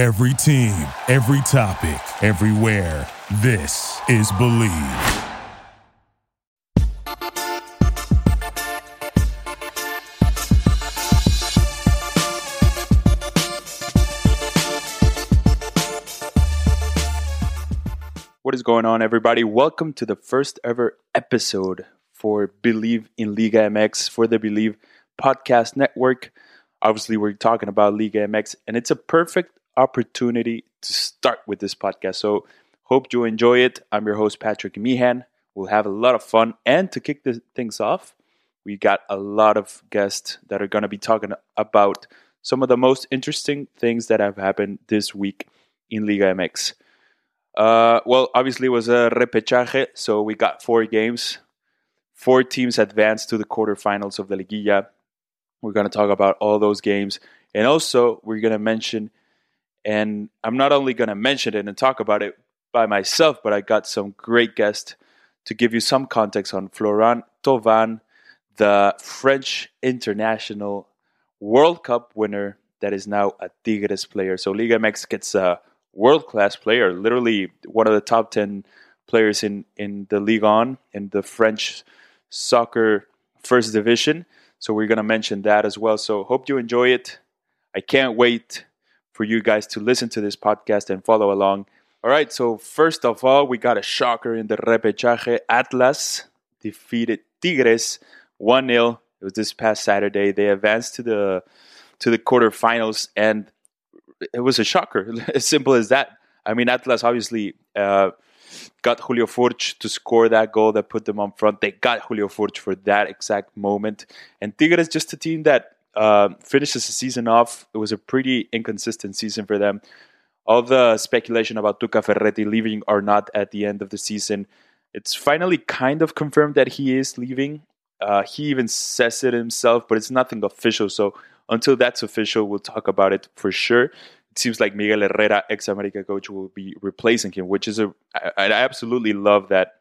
Every team, every topic, everywhere. This is Bleav. What is going on, everybody? Welcome to the first ever episode for Bleav in Liga MX for the Bleav Podcast Network. Obviously, we're talking about Liga MX, and it's a perfect opportunity to start with this podcast. So, hope you enjoy it. I'm your host, Patrick Meehan. We'll have a lot of fun. And to kick the things off, we got a lot of guests that are going to be talking about some of the most interesting things that have happened this week in Liga MX. Uh, well, obviously, it was a repechaje, so we got four games. Four teams advanced to the quarterfinals of the Liguilla. We're going to talk about all those games. And also, we're going to mention, and I'm not only going to mention it and talk about it by myself, but I got some great guests to give you some context on Florent Thauvin, the French international World Cup winner that is now a Tigres player. So Liga MX gets a world class player, literally one of the top 10 players in, in the Ligue 1 in the French soccer first division. So we're going to mention that as well. So hope you enjoy it. I can't wait for you guys to listen to this podcast and follow along. All right, so first of all, we got a shocker in the repechaje. Atlas defeated Tigres 1 0. It was this past Saturday. They advanced to the to the quarterfinals, and it was a shocker. as simple as that. I mean, Atlas obviously uh, got Julio Furch to score that goal that put them on front. They got Julio Furch for that exact moment. And Tigres just a team that uh, finishes the season off. It was a pretty inconsistent season for them. All the speculation about Tuca Ferretti leaving or not at the end of the season, it's finally kind of confirmed that he is leaving. Uh, he even says it himself, but it's nothing official. So until that's official, we'll talk about it for sure. It seems like Miguel Herrera, ex America coach, will be replacing him, which is a I, I absolutely love that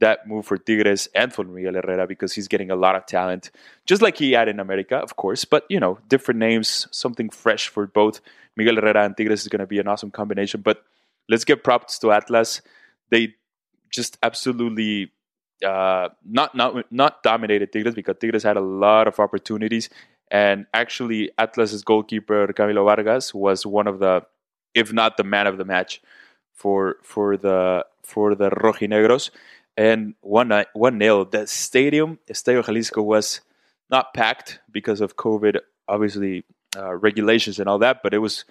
that move for Tigres and for Miguel Herrera because he's getting a lot of talent, just like he had in America, of course. But you know, different names, something fresh for both Miguel Herrera and Tigres is going to be an awesome combination. But let's give props to Atlas. They just absolutely uh, not not not dominated Tigres because Tigres had a lot of opportunities and actually, Atlas's goalkeeper Camilo Vargas was one of the, if not the man of the match, for for the for the Rojinegros. And one one nil. The stadium, Estadio Jalisco, was not packed because of COVID, obviously uh, regulations and all that. But it was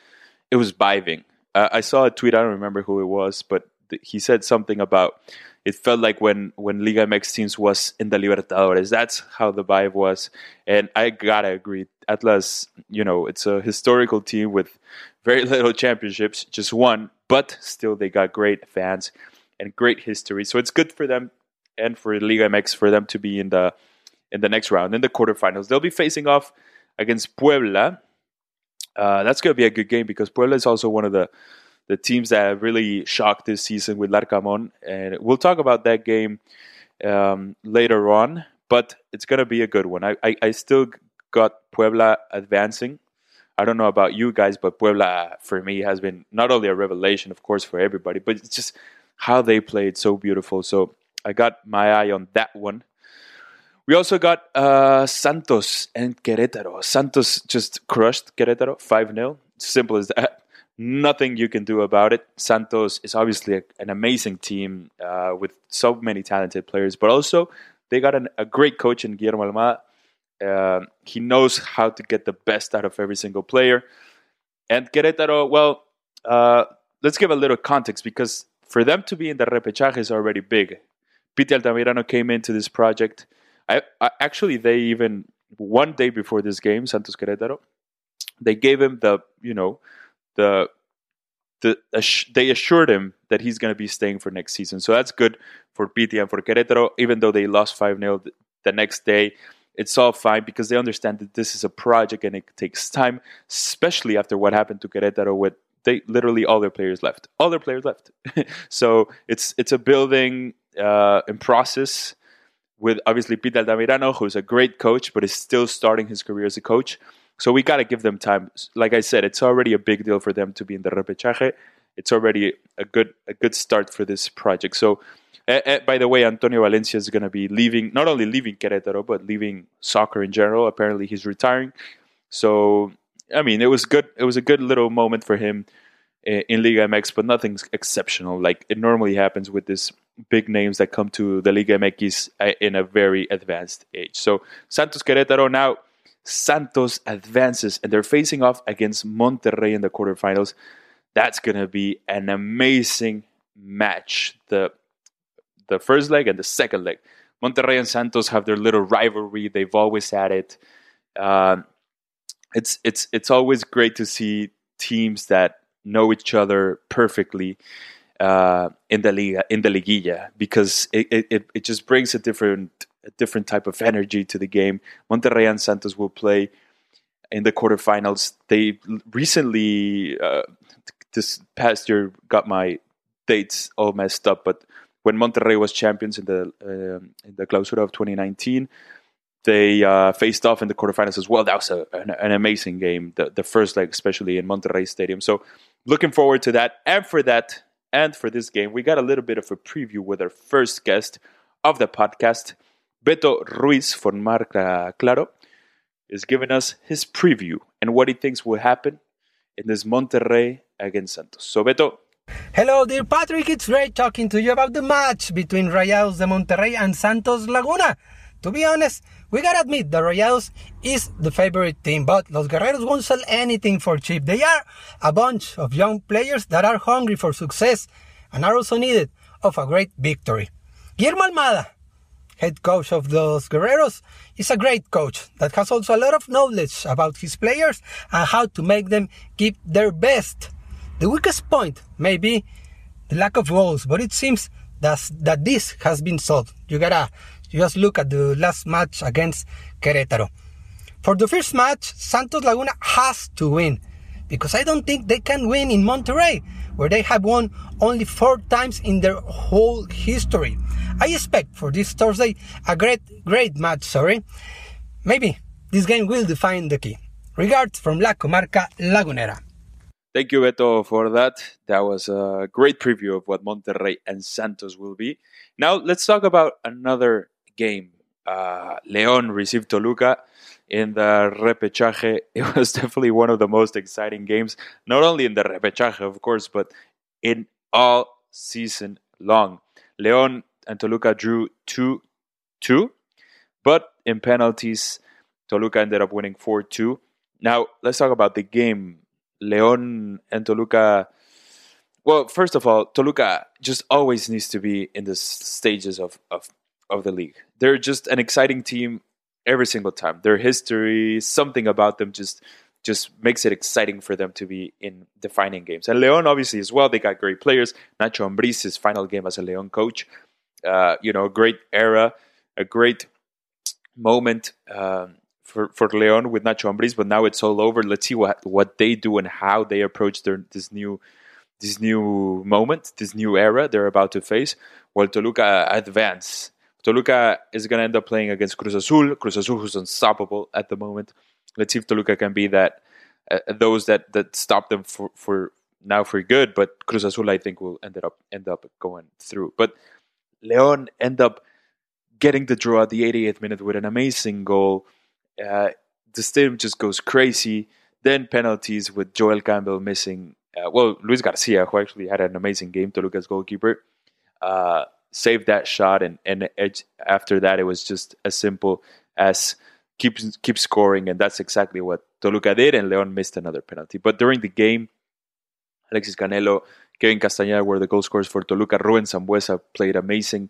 it was vibing. Uh, I saw a tweet. I don't remember who it was, but th- he said something about it felt like when when Liga MX teams was in the Libertadores. That's how the vibe was, and I gotta agree. Atlas, you know, it's a historical team with very little championships, just one, but still they got great fans and great history. So it's good for them and for Liga MX for them to be in the in the next round in the quarterfinals. They'll be facing off against Puebla. Uh, that's going to be a good game because Puebla is also one of the the teams that have really shocked this season with Larcamon. And we'll talk about that game um, later on, but it's going to be a good one. I, I, I, still got Puebla advancing. I don't know about you guys, but Puebla for me has been not only a revelation, of course, for everybody, but it's just how they played so beautiful. So I got my eye on that one. We also got uh, Santos and Querétaro. Santos just crushed Querétaro 5 0. Simple as that nothing you can do about it. Santos is obviously a, an amazing team uh, with so many talented players, but also they got an, a great coach in Guillermo Almada. Uh, he knows how to get the best out of every single player. And Querétaro, well, uh, let's give a little context because for them to be in the repechaje is already big. Pity Altamirano came into this project. I, I, actually, they even one day before this game, Santos Querétaro, they gave him the you know the the they assured him that he's going to be staying for next season. So that's good for Pity and for Querétaro. Even though they lost 5 0 the next day, it's all fine because they understand that this is a project and it takes time, especially after what happened to Querétaro with they literally all their players left. All their players left. so it's it's a building uh, in process with obviously Pity Altamirano, who's a great coach, but is still starting his career as a coach. So we got to give them time. Like I said, it's already a big deal for them to be in the repechaje. It's already a good a good start for this project. So, uh, uh, by the way, Antonio Valencia is going to be leaving, not only leaving Querétaro, but leaving soccer in general. Apparently, he's retiring. So, I mean, it was good. It was a good little moment for him in Liga MX, but nothing's exceptional. Like it normally happens with these big names that come to the Liga MX uh, in a very advanced age. So Santos Querétaro now. Santos advances and they're facing off against Monterrey in the quarterfinals. That's going to be an amazing match. The the first leg and the second leg. Monterrey and Santos have their little rivalry. They've always had it. Uh, it's it's it's always great to see teams that know each other perfectly uh, in the liga in the liguilla because it, it, it just brings a different a different type of energy to the game. Monterrey and Santos will play in the quarterfinals. They recently uh, this past year got my dates all messed up, but when Monterrey was champions in the uh, in the Clausura of 2019, they uh, faced off in the quarterfinals as well. That was a, an, an, amazing game, the, the first leg, especially in Monterrey Stadium. So, looking forward to that. And for that, and for this game, we got a little bit of a preview with our first guest of the podcast, Beto Ruiz from Marca Claro, is giving us his preview and what he thinks will happen in this Monterrey against Santos. So, Beto. Hello, dear Patrick. It's great talking to you about the match between Rayados de Monterrey and Santos Laguna. To be honest, we gotta admit the Rayados is the favorite team, but Los Guerreros won't sell anything for cheap. They are a bunch of young players that are hungry for success and are also needed of a great victory. Guillermo Almada, head coach of Los Guerreros, is a great coach that has also a lot of knowledge about his players and how to make them give their best. The weakest point may be the lack of goals, but it seems that, that this has been solved. You gotta just look at the last match against Querétaro. For the first match, Santos Laguna has to win because I don't think they can win in Monterrey, where they have won only four times in their whole history. I expect for this Thursday a great, great match, sorry. Maybe this game will define the key. Regards from La Comarca Lagunera. Thank you, Beto, for that. That was a great preview of what Monterrey and Santos will be. Now, let's talk about another game. Uh, León received Toluca in the repechaje. It was definitely one of the most exciting games, not only in the repechaje, of course, but in all season long. León and Toluca drew 2 2, but in penalties, Toluca ended up winning 4 2. Now, let's talk about the game. León and Toluca. Well, first of all, Toluca just always needs to be in the stages of, of of the league. They're just an exciting team every single time. Their history, something about them just just makes it exciting for them to be in defining games. And Leon, obviously, as well, they got great players. Nacho Ambriz, his final game as a Leon coach, uh, you know, a great era, a great moment um, for for Leon with Nacho Ambriz. But now it's all over. Let's see what what they do and how they approach their this new this new moment, this new era they're about to face. While Toluca advance Toluca is going to end up playing against Cruz Azul. Cruz Azul, who's unstoppable at the moment. Let's see if Toluca can be that uh, those that that stop them for, for now for good. But Cruz Azul, I think, will end up end up going through. But Leon end up getting the draw at the 88th minute with an amazing goal. Uh, the stadium just goes crazy. Then penalties with Joel Campbell missing. Uh, well, Luis Garcia, who actually had an amazing game, Toluca's goalkeeper. Uh, saved that shot, and and it, after that, it was just as simple as keep keep scoring, and that's exactly what Toluca did, and Leon missed another penalty. But during the game, Alexis Canelo, Kevin Castañeda were the goal scorers for Toluca. Ruben Sambueza played amazing.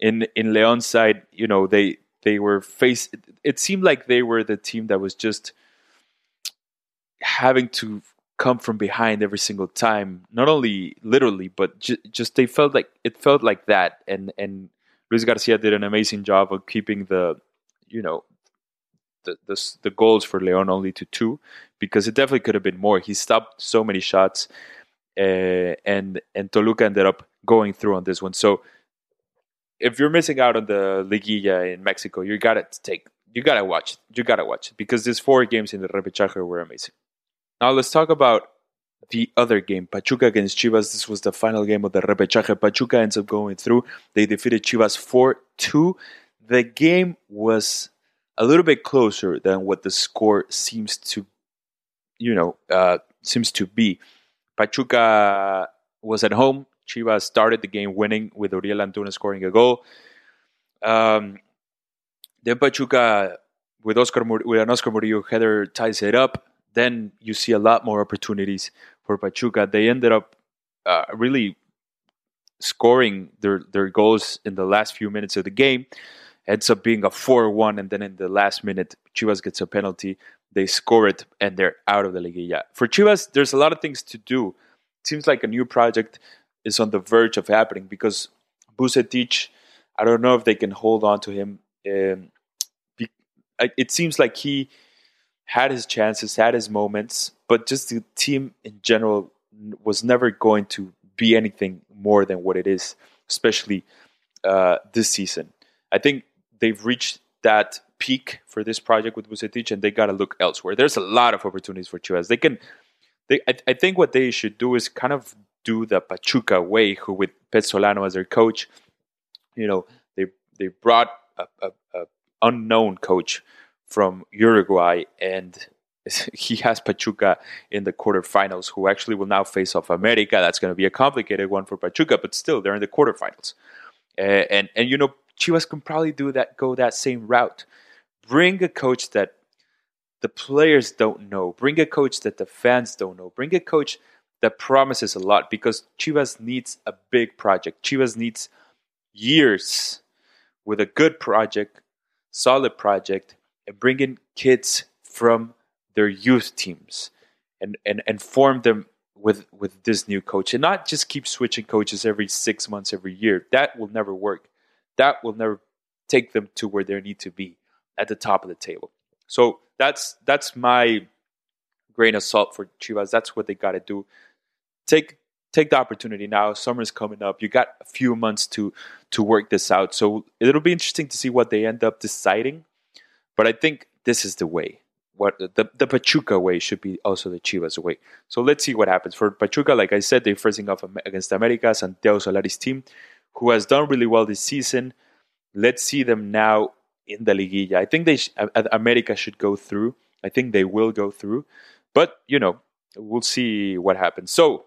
In in Leon's side, you know they they were faced. It seemed like they were the team that was just having to come from behind every single time. Not only literally, but ju- just they felt like it felt like that. And and Luis Garcia did an amazing job of keeping the, you know, the the, the goals for Leon only to two because it definitely could have been more. He stopped so many shots, uh, and and Toluca ended up going through on this one. So if you're missing out on the Liguilla in Mexico, you got to take you gotta watch it. You gotta watch it because these four games in the repechaje were amazing. Now let's talk about the other game, Pachuca against Chivas. This was the final game of the repechaje. Pachuca ends up going through. They defeated Chivas 4 2. The game was a little bit closer than what the score seems to, you know, uh, seems to be. Pachuca was at home. Chivas started the game winning with Uriel Antuna scoring a goal. Um, then Pachuca, with Oscar with an Oscar Murillo header, ties it up. Then you see a lot more opportunities for Pachuca. They ended up uh, really scoring their their goals in the last few minutes of the game. Ends up being a four-one, and then in the last minute, Chivas gets a penalty. They score it, and they're out of the Liguilla. For Chivas, there's a lot of things to do. It seems like a new project is on the verge of happening because Vucetich, I don't know if they can hold on to him. Um, it seems like he had his chances, had his moments, but just the team in general was never going to be anything more than what it is, especially uh, this season. I think they've reached that peak for this project with Vucetich, and they got to look elsewhere. There's a lot of opportunities for Chivas. They can, they, I, I, think what they should do is kind of do the Pachuca way, who with Pezzolano as their coach, you know, they they brought a, a, a unknown coach from Uruguay, and he has Pachuca in the quarterfinals, who actually will now face off America. That's going to be a complicated one for Pachuca, but still, they're in the quarterfinals. Uh, and and you know, Chivas can probably do that, go that same route. Bring a coach that the players don't know. Bring a coach that the fans don't know. Bring a coach that promises a lot because Chivas needs a big project. Chivas needs years with a good project, solid project, and bring in kids from their youth teams and, and, and form them with with this new coach and not just keep switching coaches every six months every year. That will never work. That will never take them to where they need to be at the top of the table. So that's that's my grain of salt for chivas. That's what they got to do. Take take the opportunity now. Summer's coming up. You got a few months to to work this out. So it'll be interesting to see what they end up deciding but i think this is the way what the, the Pachuca way should be also the Chivas way. So let's see what happens. For Pachuca, like I said, they're facing off against America, Santiago Solari's team, who has done really well this season. Let's see them now in the Liguilla. I think they sh- America should go through. I think they will go through. But, you know, we'll see what happens. So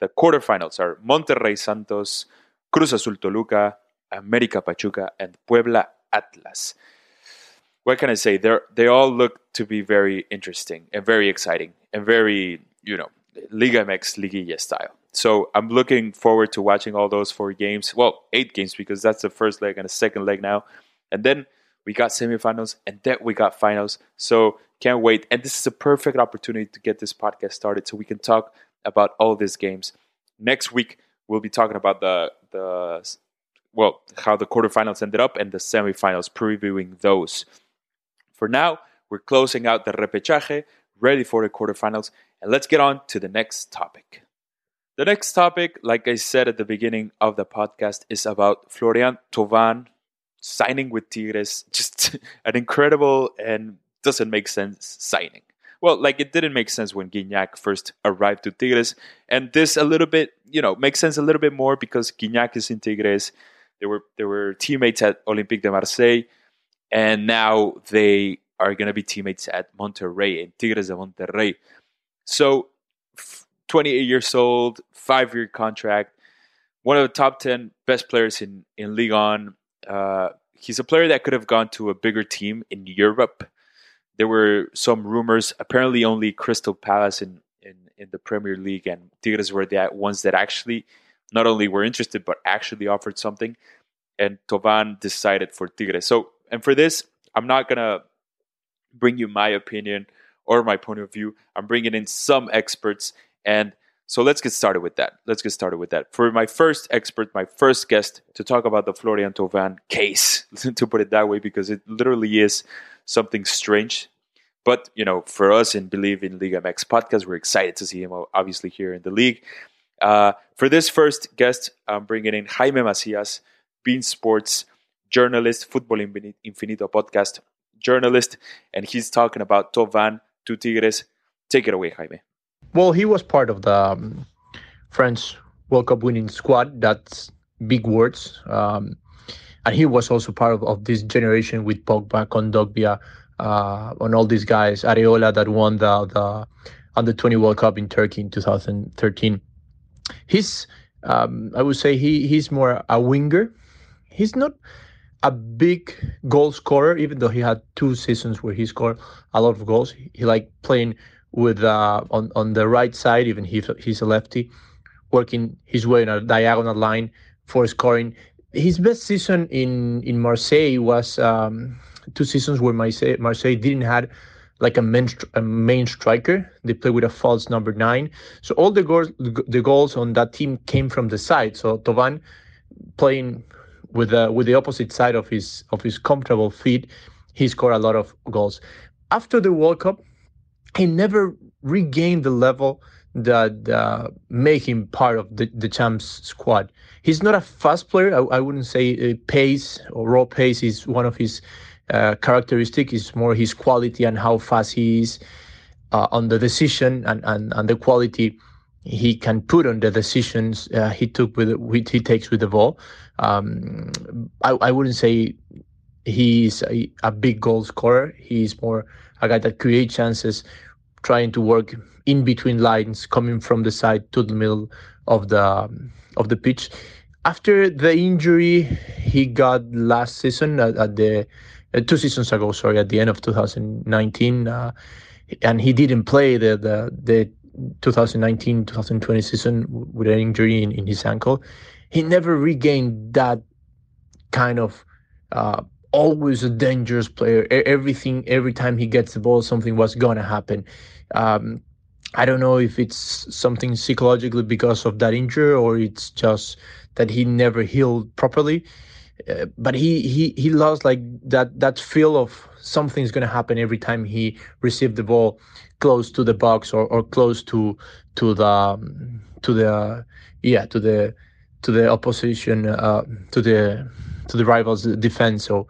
the quarterfinals are Monterrey Santos, Cruz Azul Toluca, America Pachuca, and Puebla Atlas what can I say? They they all look to be very interesting and very exciting and very you know Liga MX Liguilla style. So I'm looking forward to watching all those four games. Well, eight games because that's the first leg and the second leg now, and then we got semifinals and then we got finals. So can't wait. And this is a perfect opportunity to get this podcast started so we can talk about all these games. Next week we'll be talking about the the well how the quarterfinals ended up and the semifinals, previewing those. For now, we're closing out the repechaje, ready for the quarterfinals, and let's get on to the next topic. The next topic, like I said at the beginning of the podcast, is about Florian Thauvin signing with Tigres. Just an incredible and doesn't make sense signing. Well, like it didn't make sense when Gignac first arrived to Tigres, and this a little bit, you know, makes sense a little bit more because Gignac is in Tigres. They were they were teammates at Olympique de Marseille and now they are going to be teammates at Monterrey in Tigres de Monterrey. So, 28 years old, five year contract, one of the top 10 best players in, in Ligue 1. Uh, he's a player that could have gone to a bigger team in Europe. There were some rumors. Apparently, only Crystal Palace in, in, in the Premier League and Tigres were the ones that actually not only were interested, but actually offered something. And Thauvin decided for Tigres. So and for this, I'm not to bring you my opinion or my point of view. I'm bringing in some experts. And so let's get started with that. Let's get started with that. For my first expert, my first guest to talk about the Florian Thauvin case, to put it that way, because it literally is something strange. But, you know, for us in Bleav in Liga MX podcast, we're excited to see him obviously here in the league. Uh, for this first guest, I'm bringing in Jaime Macias, beIN Sports journalist, Football Infinito podcast. journalist, and he's talking about Thauvin to Tigres. Take it away, Jaime. Well, he was part of the um, French World Cup winning squad. That's big words. Um, and he was also part of, of this generation with Pogba, Kondogbia, uh, and all these guys, Areola that won the, the under 20 World Cup in Turkey in 2013. He's, um, I would say, he he's more a winger. He's not a big goal scorer, even though he had two seasons where he scored a lot of goals. He, he liked playing with uh, on on the right side, even if he's a lefty, working his way in a diagonal line for scoring. His best season in in Marseille was um, two seasons where Marseille, Marseille didn't had like a main, a main striker. They play with a false number nine. So all the goals the goals on that team came from the side. So Thauvin playing with the with the opposite side of his of his comfortable feet, he scored a lot of goals. After the World Cup, he never regained the level that uh, made him part of the, the champs squad. He's not a fast player. I, I wouldn't say uh, pace or raw pace is one of his uh, characteristic. It's more his quality and how fast he is uh, on the decision and, and, and the quality he can put on the decisions uh, he took with, with he takes with the ball. Um, I, I wouldn't say he's a, a big goal scorer. He's more a guy that creates chances, trying to work in between lines, coming from the side to the middle of the um, of the pitch. After the injury he got last season at, at the uh, two seasons ago, sorry, at the end of 2019, uh, and he didn't play the the, the 2019-2020 season with an injury in, in his ankle. He never regained that kind of uh, always a dangerous player. Everything, every time he gets the ball, something was gonna happen. Um, I don't know if it's something psychologically because of that injury or it's just that he never healed properly. Uh, but he he he lost like that that feel of something's gonna happen every time he received the ball close to the box or, or close to to the to the yeah to the to the opposition uh, to the to the rivals defense. So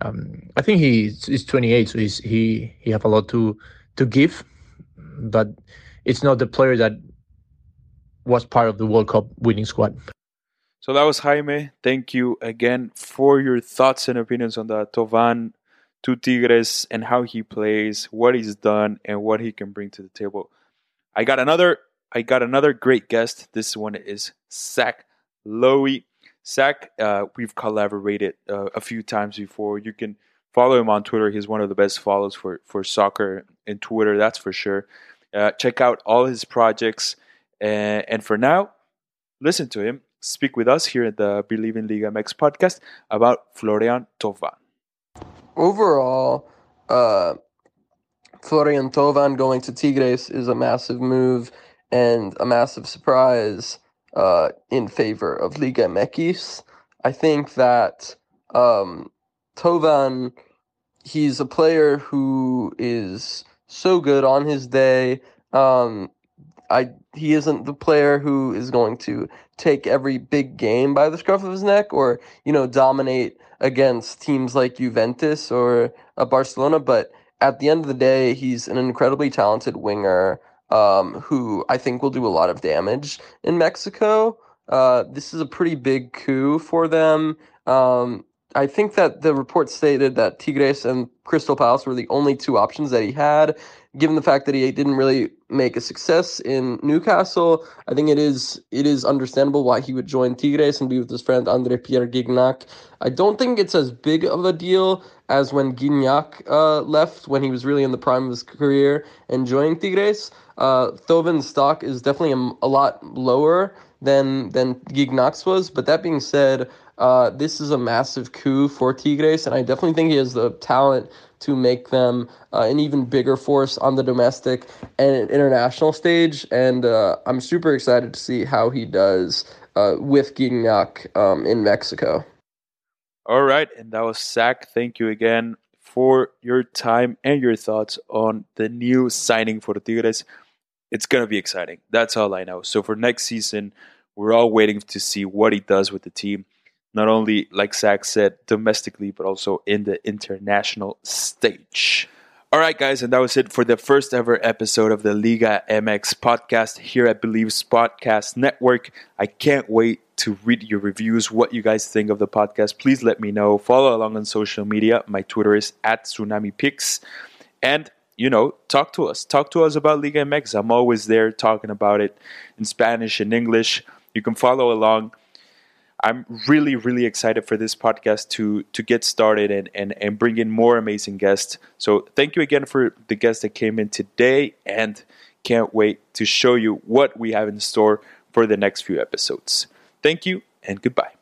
um, I think he's, he's 28, so he's, he he have a lot to to give, but it's not the player that was part of the World Cup winning squad. So that was Jaime. Thank you again for your thoughts and opinions on the Thauvin to Tigres and how he plays, what he's done, and what he can bring to the table. I got another I got another great guest. This one is Zach Lowy. Zach, uh, we've collaborated uh, a few times before. You can follow him on Twitter. He's one of the best follows for, for soccer in Twitter, that's for sure. Uh, check out all his projects. And, and for now, listen to him speak with us here at the Bleav in Liga MX podcast about Florian Thauvin. Overall, uh, Florian Thauvin going to Tigres is a massive move and a massive surprise uh, in favor of Liga MX. I think that um, Thauvin, he's a player who is so good on his day. Um, I he isn't the player who is going to take every big game by the scruff of his neck or you know dominate against teams like Juventus or uh, Barcelona. But at the end of the day, he's an incredibly talented winger um, who I think will do a lot of damage in Mexico. Uh, this is a pretty big coup for them. Um, I think that the report stated that Tigres and Crystal Palace were the only two options that he had. Given the fact that he didn't really make a success in Newcastle, I think it is it is understandable why he would join Tigres and be with his friend Andre Pierre Gignac. I don't think it's as big of a deal as when Gignac uh, left when he was really in the prime of his career and joined Tigres. Uh, Thauvin's stock is definitely a, a lot lower than than Gignac's was. But that being said, uh, this is a massive coup for Tigres, and I definitely think he has the talent to make them uh, an even bigger force on the domestic and international stage. And uh, I'm super excited to see how he does uh, with Gignac um, in Mexico. All right, and that was Zach. Thank you again for your time and your thoughts on the new signing for Tigres. It's going to be exciting. That's all I know. So for next season, we're all waiting to see what he does with the team. Not only, like Zach said, domestically, but also in the international stage. All right, guys, and that was it for the first ever episode of the Liga MX podcast here at Bleav's Podcast Network. I can't wait to read your reviews, what you guys think of the podcast. Please let me know. Follow along on social media. My Twitter is at Tsunami Picks. And, you know, talk to us. Talk to us about Liga MX. I'm always there talking about it in Spanish and English. You can follow along. I'm really, really excited for this podcast to to get started and, and, and bring in more amazing guests. So thank you again for the guests that came in today and can't wait to show you what we have in store for the next few episodes. Thank you and goodbye.